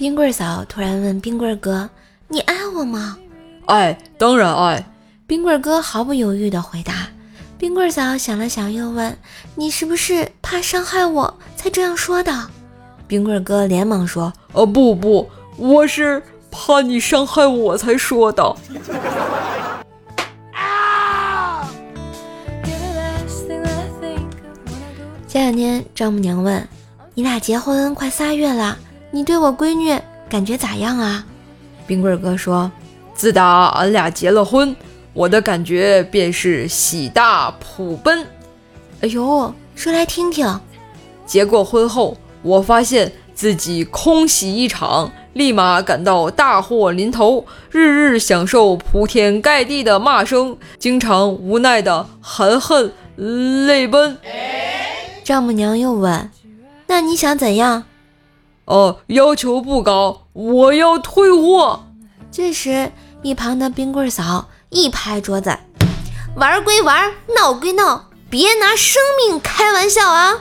冰棍嫂突然问冰棍哥：“你爱我吗？”“爱，当然爱。”冰棍哥毫不犹豫地回答。冰棍嫂想了想，又问：“你是不是怕伤害我才这样说的？”冰棍哥连忙说：“哦，不不，我是怕你伤害我才说的。”前两天，丈母娘问：“你俩结婚快仨月了，你对我闺女感觉咋样啊？”冰棍哥说：“自打俺俩结了婚，我的感觉便是喜大普奔。哎呦，说来听听。结过婚后，我发现自己空喜一场，立马感到大祸临头，日日享受铺天盖地的骂声，经常无奈的含恨泪奔。”丈母娘又问：“那你想怎样？”“哦，要求不高，我要退货。”这时，一旁的冰棍嫂一拍桌子：“玩归玩，闹归闹，别拿生命开玩笑啊！”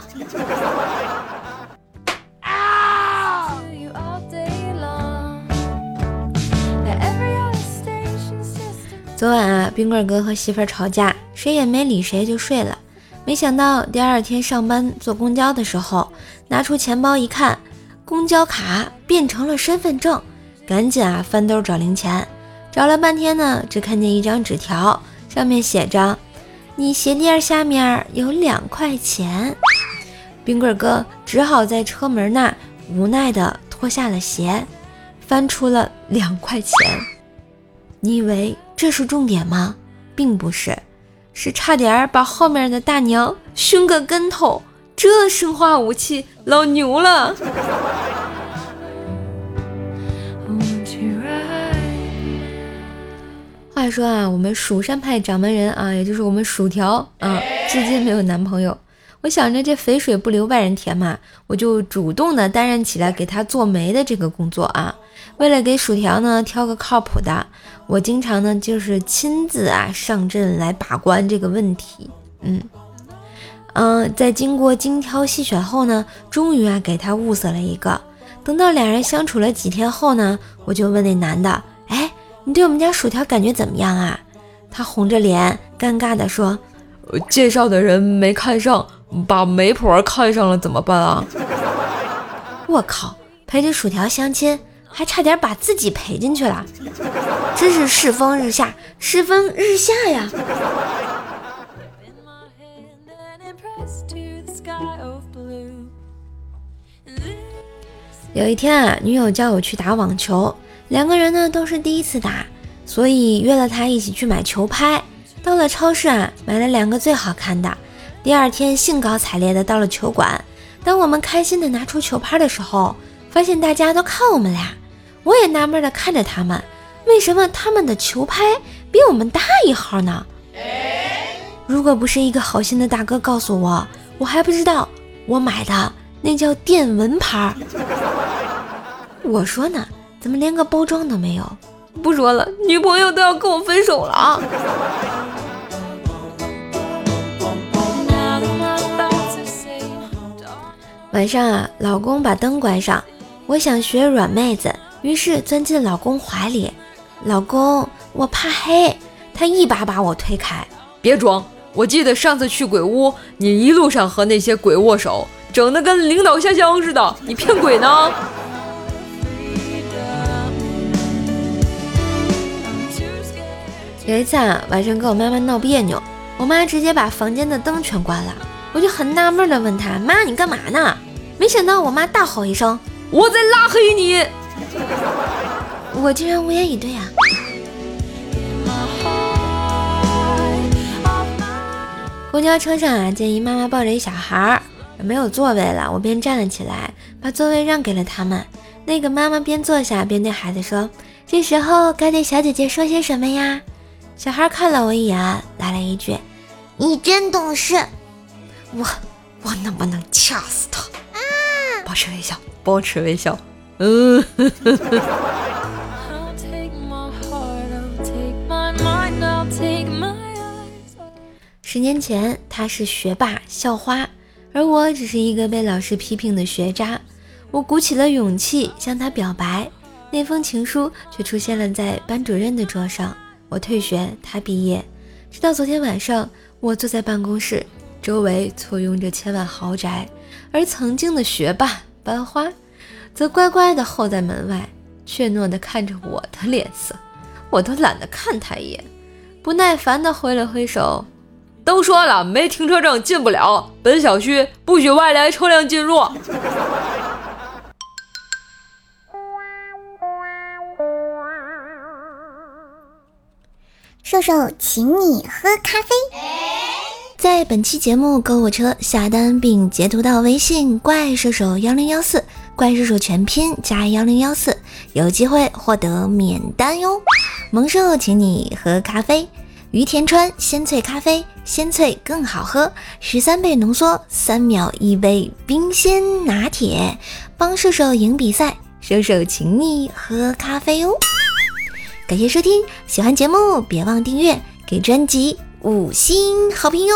昨晚啊，冰棍哥和媳妇儿吵架，谁也没理谁就睡了。没想到第二天上班坐公交的时候，拿出钱包一看，公交卡变成了身份证，赶紧啊翻兜找零钱，找了半天呢，只看见一张纸条，上面写着：“你鞋垫下面有两块钱。”冰棍哥只好在车门那无奈地脱下了鞋，翻出了两块钱。你以为这是重点吗？并不是。是差点把后面的大娘熏个跟头，这生化武器老牛了。说啊，我们蜀山派掌门人啊，也就是我们薯条啊，至今没有男朋友。我想着这肥水不流外人田嘛，我就主动的担任起来给他做媒的这个工作啊。为了给薯条呢挑个靠谱的，我经常呢就是亲自啊上阵来把关这个问题。嗯嗯，在经过精挑细选后呢，终于啊给他物色了一个。等到两人相处了几天后呢，我就问那男的：“，你对我们家薯条感觉怎么样啊？”他红着脸，尴尬地说：“介绍的人没看上，把媒婆看上了怎么办啊？”我靠，陪着薯条相亲。还差点把自己赔进去了，真是世风日下，世风日下呀！有一天啊，女友叫我去打网球，两个人呢都是第一次打，所以约了他一起去买球拍。到了超市啊，买了两个最好看的。第二天兴高采烈的到了球馆，当我们开心的拿出球拍的时候，发现大家都看我们俩。我也纳闷的看着他们，为什么他们的球拍比我们大一号呢？如果不是一个好心的大哥告诉我，我还不知道我买的那叫电蚊拍。我说呢，怎么连个包装都没有？不说了，女朋友都要跟我分手了啊。晚上啊，老公把灯关上，我想学软妹子。于是钻进老公怀里，老公，我怕黑。他一把把我推开，别装！我记得上次去鬼屋，你一路上和那些鬼握手，整的跟领导下乡似的，你骗鬼呢？有一次啊，晚上跟我妈妈闹别扭，我妈直接把房间的灯全关了，我就很纳闷的问她：“妈，你干嘛呢？”没想到我妈大吼一声：“我在拉黑你！” 我竟然无言以对啊！公交车上啊，见姨妈妈抱着一小孩儿，没有座位了，我便站了起来，把座位让给了他们。那个妈妈边坐下边对孩子说：“这时候该对小姐姐说些什么呀？”小孩看了我一眼，来了一句：“你真懂事。”我我能不能掐死他？保持微笑，保持微笑。嗯，十年前他是学霸校花，而我只是一个被老师批评的学渣。我鼓起了勇气向他表白，那封情书却出现了在班主任的桌上。我退学，他毕业。直到昨天晚上，我坐在办公室，周围簇拥着千万豪宅，而曾经的学霸班花，则乖乖地候在门外，怯懦地看着我的脸色。我都懒得看他一眼，不耐烦地挥了挥手。都说了，没停车证进不了。本小区不许外来车辆进入。瘦瘦，请你喝咖啡。在本期节目购物车下单并截图到微信“怪兽手幺零幺四”，怪兽手全拼加幺零幺四，有机会获得免单哟。萌兽，请你喝咖啡。于田川鲜萃咖啡，鲜萃更好喝，十三倍浓缩，三秒一杯冰鲜拿铁，帮射手赢比赛，射手请你喝咖啡哟。感谢收听喜欢节目别忘订阅给专辑五星好评哟。